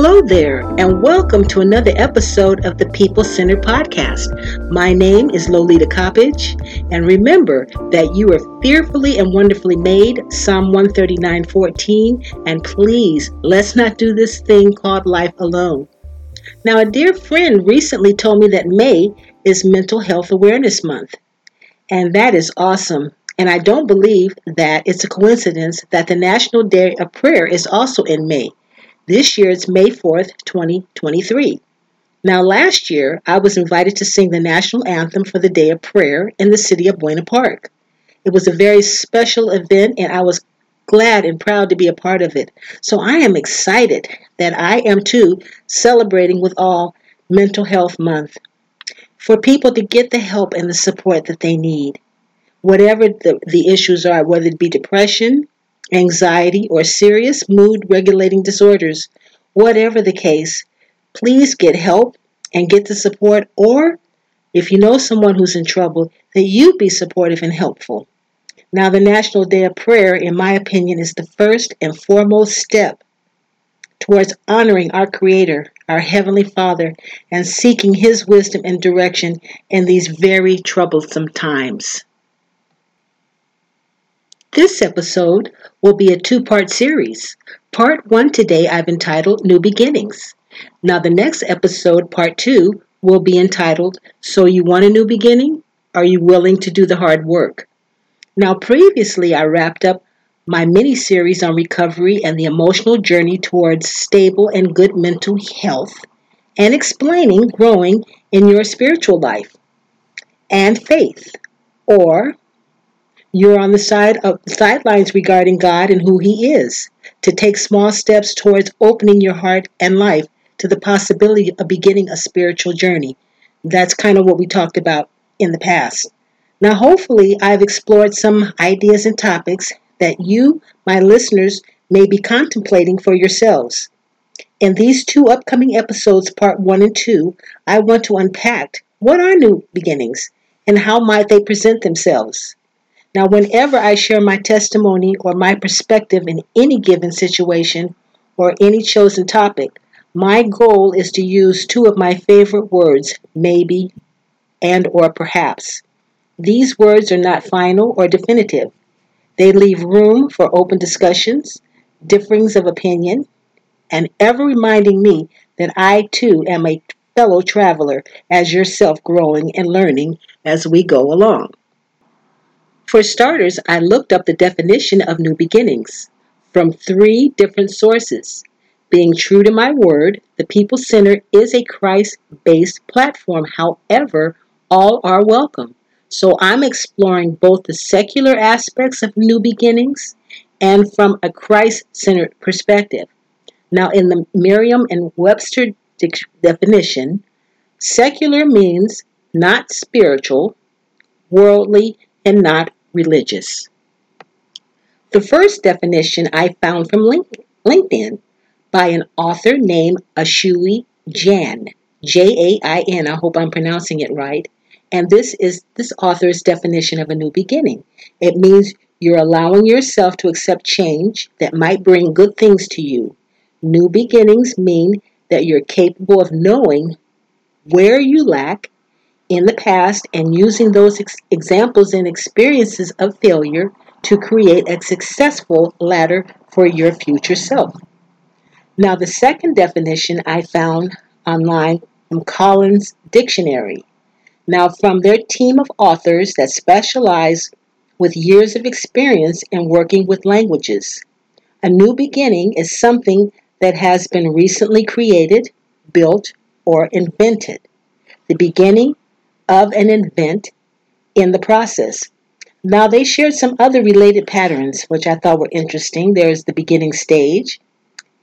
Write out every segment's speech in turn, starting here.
Hello there, and welcome to another episode of the People Centered Podcast. My name is Lolita Coppage, and remember that you are fearfully and wonderfully made, Psalm 139:14, and please, let's not do this thing called life alone. Now, a dear friend recently told me that May is Mental Health Awareness Month, and that is awesome. And I don't believe that it's a coincidence that the National Day of Prayer is also in May. This year it's May 4th, 2023. Now, last year, I was invited to sing the national anthem for the Day of Prayer in the city of Buena Park. It was a very special event, and I was glad and proud to be a part of it. So I am excited that I am too celebrating with all Mental Health Month for people to get the help and the support that they need. Whatever the, the issues are, whether it be depression, anxiety, or serious mood regulating disorders. Whatever the case, please get help and get the support, or if you know someone who's in trouble, that you be supportive and helpful. Now, the National Day of Prayer, in my opinion, is the first and foremost step towards honoring our Creator, our Heavenly Father, and seeking His wisdom and direction in these very troublesome times. This episode will be a two part series. Part one today I've entitled New Beginnings. Now, the next episode, part two, will be entitled So You Want a New Beginning? Are You Willing to Do the Hard Work? Now, previously, I wrapped up my mini series on recovery and the emotional journey towards stable and good mental health and explaining growing in your spiritual life and faith, or you're on the side of sidelines regarding God and who He is. To take small steps towards opening your heart and life to the possibility of beginning a spiritual journey. That's kind of what we talked about in the past. Now, hopefully, I've explored some ideas and topics that you, my listeners, may be contemplating for yourselves. In these two upcoming episodes, part one and two, I want to unpack what are new beginnings and how might they present themselves. Now, whenever I share my testimony or my perspective in any given situation or any chosen topic, my goal is to use two of my favorite words, maybe and or perhaps. These words are not final or definitive. They leave room for open discussions, differings of opinion, and ever reminding me that I too am a fellow traveler as yourself growing and learning as we go along. For starters, I looked up the definition of new beginnings from three different sources. Being true to my word, the People Center is a Christ based platform. However, all are welcome. So I'm exploring both the secular aspects of new beginnings and from a Christ centered perspective. Now, in the Merriam and Webster definition, secular means not spiritual, worldly, and not religious. The first definition I found from LinkedIn by an author named Ashui Jain, J A I N. I hope I'm pronouncing it right. And this is this author's definition of a new beginning. It means you're allowing yourself to accept change that might bring good things to you. New beginnings mean that you're capable of knowing where you lack in the past and using those ex- examples and experiences of failure to create a successful ladder for your future self. Now, the second definition I found online from Collins Dictionary. Now, from their team of authors that specialize with years of experience in working with languages. A new beginning is something that has been recently created, built, or invented. The beginning of an event in the process. Now, they shared some other related patterns, which I thought were interesting. There's the beginning stage,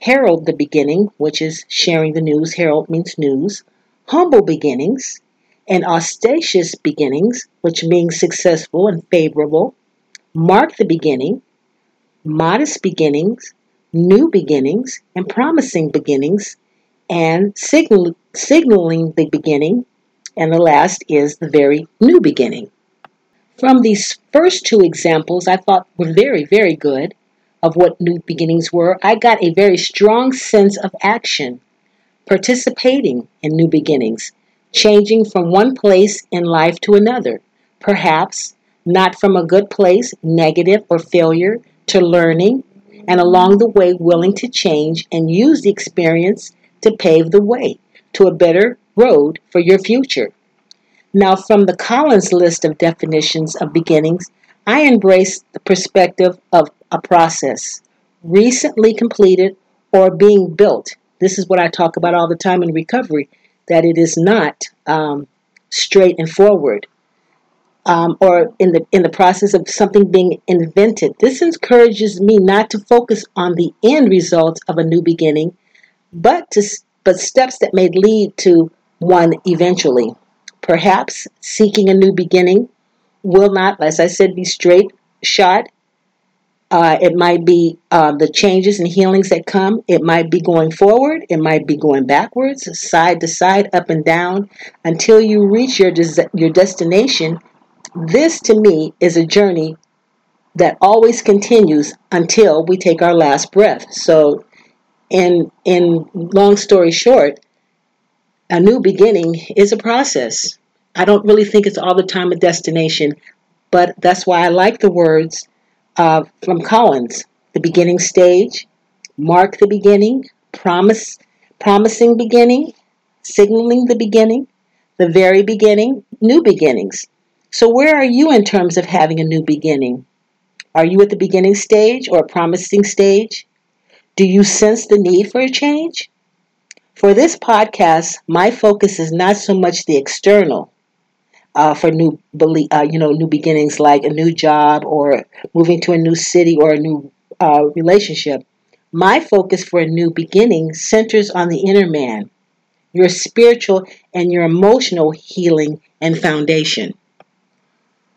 herald the beginning, which is sharing the news. Herald means news. Humble beginnings, and auspicious beginnings, which means successful and favorable. Mark the beginning, modest beginnings, new beginnings, and promising beginnings, and signal, signaling the beginning and the last is the very new beginning. From these first two examples, I thought were very, very good. of what new beginnings were, I got a very strong sense of action, participating in new beginnings, changing from one place in life to another, perhaps not from a good place, negative or failure, to learning, and along the way willing to change and use the experience to pave the way to a better road for your future. Now, from the Collins list of definitions of beginnings, I embrace the perspective of a process, recently completed or being built. This is what I talk about all the time in recovery that it is not um, straight and forward. Um, or in the in the process of something being invented. This encourages me not to focus on the end results of a new beginning, but to but steps that may lead to one eventually. Perhaps seeking a new beginning will not, as I said, be straight shot. Uh, it might be uh, the changes and healings that come. It might be going forward. It might be going backwards, side to side, up and down, until you reach your des- your destination. This, to me, is a journey that always continues until we take our last breath. So, in in long story short, a new beginning is a process. I don't really think it's all the time a destination, but that's why I like the words uh, from Collins the beginning stage, mark the beginning, promise, promising beginning, signaling the beginning, the very beginning, new beginnings. So, where are you in terms of having a new beginning? Are you at the beginning stage or a promising stage? Do you sense the need for a change? For this podcast, my focus is not so much the external, uh, for new uh, you know new beginnings like a new job or moving to a new city or a new uh, relationship. My focus for a new beginning centers on the inner man your spiritual and your emotional healing and foundation.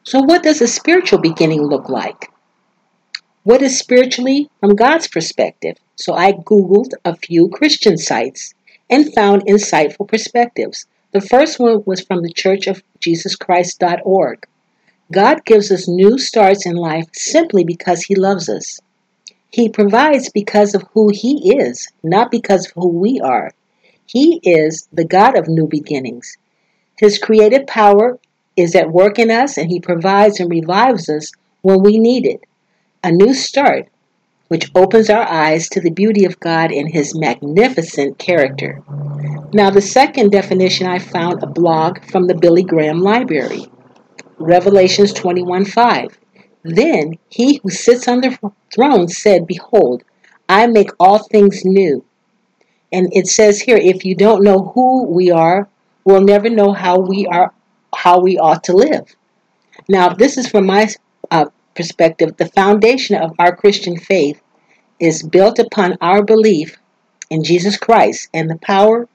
So what does a spiritual beginning look like? What is spiritually from god's perspective? So i googled a few christian sites and found insightful perspectives the first one was from the Church of Jesus Christ.org. God gives us new starts in life simply because He loves us. He provides because of who He is, not because of who we are. He is the God of new beginnings. His creative power is at work in us, and He provides and revives us when we need it. A new start, which opens our eyes to the beauty of God and His magnificent character. Now, the second definition I found a blog from the Billy Graham Library, Revelations 21 5. Then he who sits on the throne said, Behold, I make all things new. And it says here, if you don't know who we are, we'll never know how we are, how we ought to live. Now, this is from my uh, perspective. The foundation of our Christian faith is built upon our belief in Jesus Christ and the power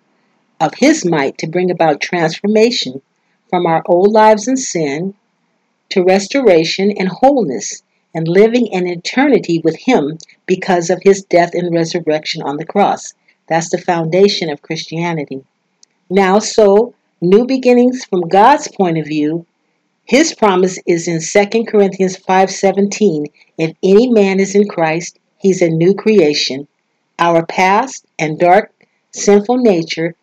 of His might to bring about transformation from our old lives in sin to restoration and wholeness and living in eternity with Him because of His death and resurrection on the cross. That's the foundation of Christianity. Now, so, new beginnings from God's point of view, His promise is in 2 Corinthians 5:17. If any man is in Christ, he's a new creation. Our past and dark sinful nature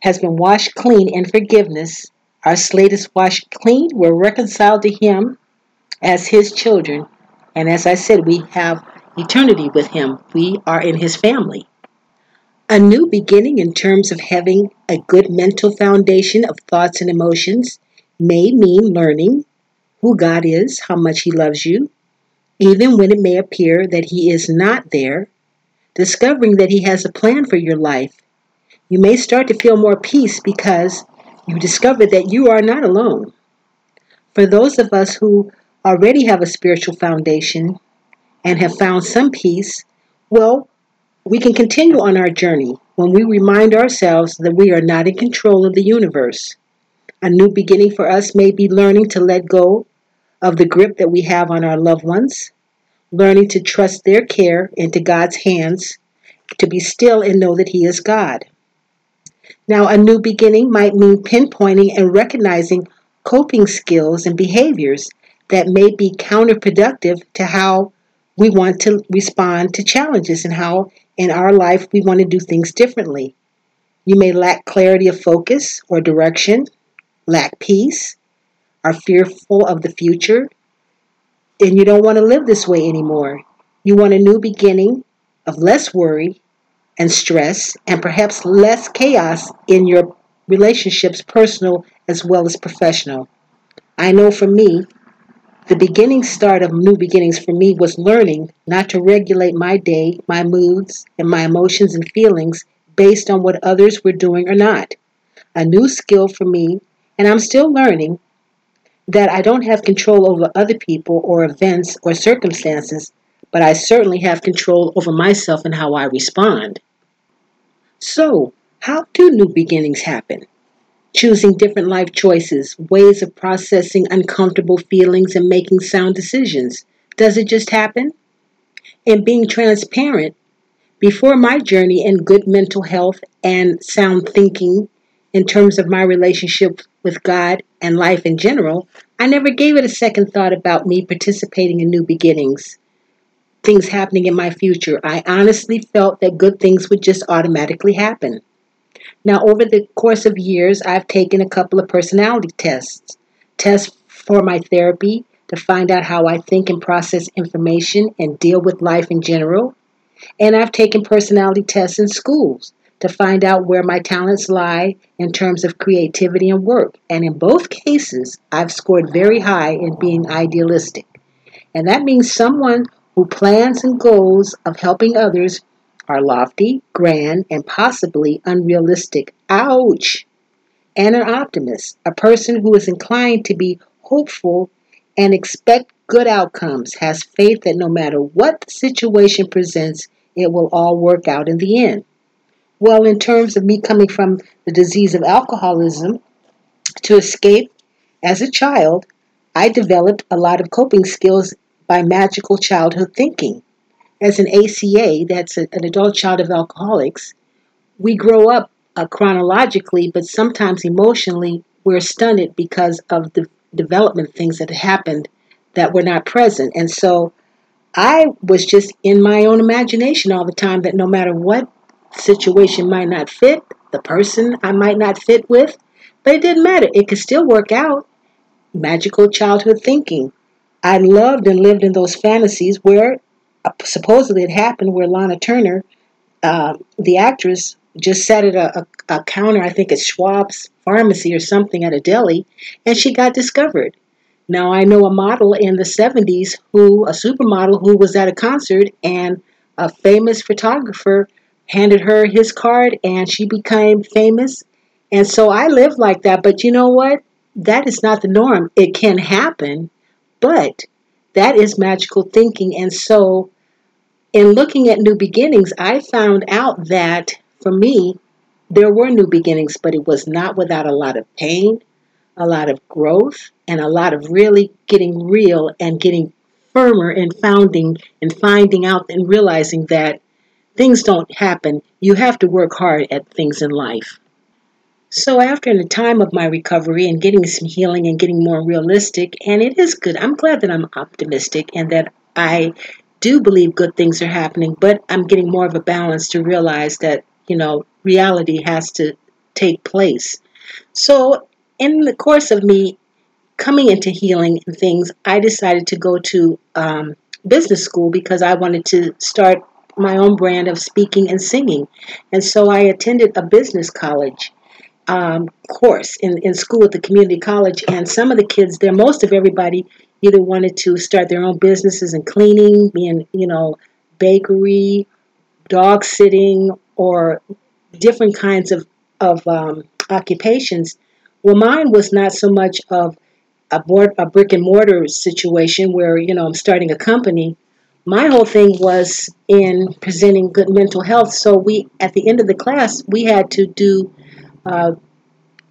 has been washed clean in forgiveness. Our slate is washed clean. We're reconciled to Him as His children. And as I said, we have eternity with Him. We are in His family. A new beginning in terms of having a good mental foundation of thoughts and emotions may mean learning who God is, how much He loves you, even when it may appear that He is not there, discovering that He has a plan for your life you may start to feel more peace because you discover that you are not alone. For those of us who already have a spiritual foundation and have found some peace, well, we can continue on our journey when we remind ourselves that we are not in control of the universe. A new beginning for us may be learning to let go of the grip that we have on our loved ones, learning to trust their care into God's hands, to be still and know that He is God. Now, a new beginning might mean pinpointing and recognizing coping skills and behaviors that may be counterproductive to how we want to respond to challenges and how in our life we want to do things differently. You may lack clarity of focus or direction, lack peace, are fearful of the future, and you don't want to live this way anymore. You want a new beginning of less worry and stress and perhaps less chaos in your relationships, personal as well as professional. I know for me, the beginning start of new beginnings for me was learning not to regulate my day, my moods, and my emotions and feelings based on what others were doing or not. A new skill for me, and I'm still learning, that I don't have control over other people or events or circumstances, but I certainly have control over myself and how I respond. So, how do new beginnings happen? Choosing different life choices, ways of processing uncomfortable feelings, and making sound decisions. Does it just happen? And being transparent, before my journey in good mental health and sound thinking in terms of my relationship with God and life in general, I never gave it a second thought about me participating in new beginnings, things happening in my future. I honestly felt that good things would just automatically happen. Now, over the course of years, I've taken a couple of personality tests, tests for my therapy to find out how I think and process information and deal with life in general. And I've taken personality tests in schools to find out where my talents lie in terms of creativity and work. And in both cases, I've scored very high in being idealistic. And that means someone who plans and goals of helping others are lofty, grand, and possibly unrealistic. Ouch! And an optimist, a person who is inclined to be hopeful and expect good outcomes, has faith that no matter what the situation presents, it will all work out in the end. Well, in terms of me coming from the disease of alcoholism to escape as a child, I developed a lot of coping skills by magical childhood thinking. As an ACA, that's a, an adult child of alcoholics, we grow up uh, chronologically, but sometimes emotionally, we're stunted because of the development things that happened that were not present. And so I was just in my own imagination all the time that no matter what situation might not fit, the person I might not fit with, but it didn't matter. It could still work out. Magical childhood thinking. I loved and lived in those fantasies where uh, supposedly it happened where Lana Turner, uh, the actress, just sat at a, a, a counter, I think at Schwab's pharmacy or something at a deli, and she got discovered. Now I know a model in the 70s who, a supermodel who was at a concert and a famous photographer handed her his card and she became famous. And so I live like that. But you know what? That is not the norm. It can happen, but that is magical thinking. And so in looking at new beginnings, I found out that for me, there were new beginnings, but it was not without a lot of pain, a lot of growth, and a lot of really getting real and getting firmer and founding and finding out and realizing that things don't happen. You have to work hard at things in life. So, after the time of my recovery and getting some healing and getting more realistic, and it is good, I'm glad that I'm optimistic and that I do believe good things are happening, but I'm getting more of a balance to realize that, you know, reality has to take place. So, in the course of me coming into healing and things, I decided to go to um, business school because I wanted to start my own brand of speaking and singing. And so I attended a business college um, course in, in school at the community college. And some of the kids there, most of everybody either wanted to start their own businesses in cleaning, being, you know, bakery, dog sitting, or different kinds of, of um, occupations. Well, mine was not so much of a, board, a brick and mortar situation where, you know, I'm starting a company my whole thing was in presenting good mental health. So we, at the end of the class, we had to do, uh,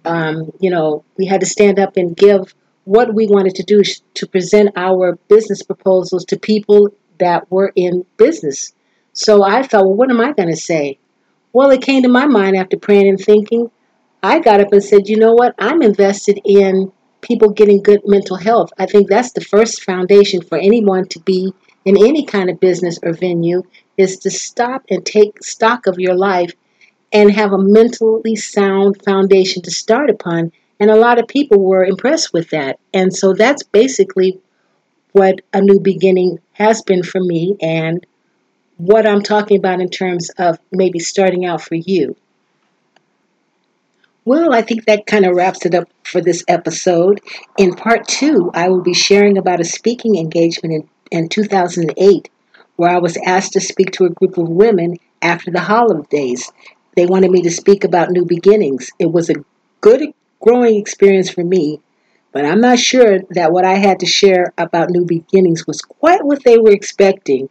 um, you know, we had to stand up and give what we wanted to do to present our business proposals to people that were in business. So I thought, well, what am I going to say? Well, it came to my mind after praying and thinking. I got up and said, you know what? I'm invested in people getting good mental health. I think that's the first foundation for anyone to be in any kind of business or venue is to stop and take stock of your life and have a mentally sound foundation to start upon. And a lot of people were impressed with that. And so that's basically what a new beginning has been for me and what I'm talking about in terms of maybe starting out for you. Well, I think that kind of wraps it up for this episode. In part two, I will be sharing about a speaking engagement in, in 2008 where I was asked to speak to a group of women after the holidays. They wanted me to speak about new beginnings. It was a good growing experience for me, but I'm not sure that what I had to share about new beginnings was quite what they were expecting.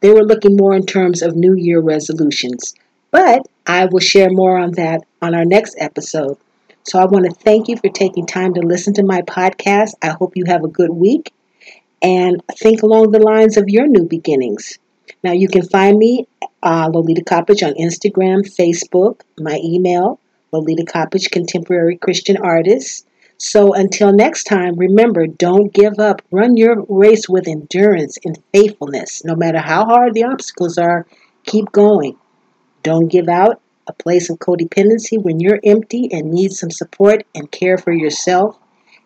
They were looking more in terms of New Year resolutions. But I will share more on that on our next episode. So I want to thank you for taking time to listen to my podcast. I hope you have a good week and think along the lines of your new beginnings. Now you can find me, uh, Lolita Coppage, on Instagram, Facebook, my email, Lolita Coppage, Contemporary Christian Artist. So until next time, remember, don't give up. Run your race with endurance and faithfulness. No matter how hard the obstacles are, keep going. Don't give out a place of codependency when you're empty and need some support and care for yourself.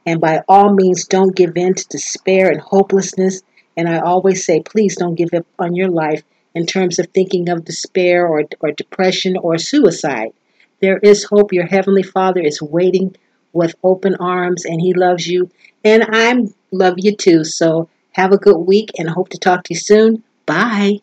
And by all means, don't give in to despair and hopelessness. And I always say, please don't give up on your life in terms of thinking of despair or, or depression or suicide. There is hope. Your Heavenly Father is waiting with open arms and He loves you. And I love you too. So have a good week and hope to talk to you soon. Bye.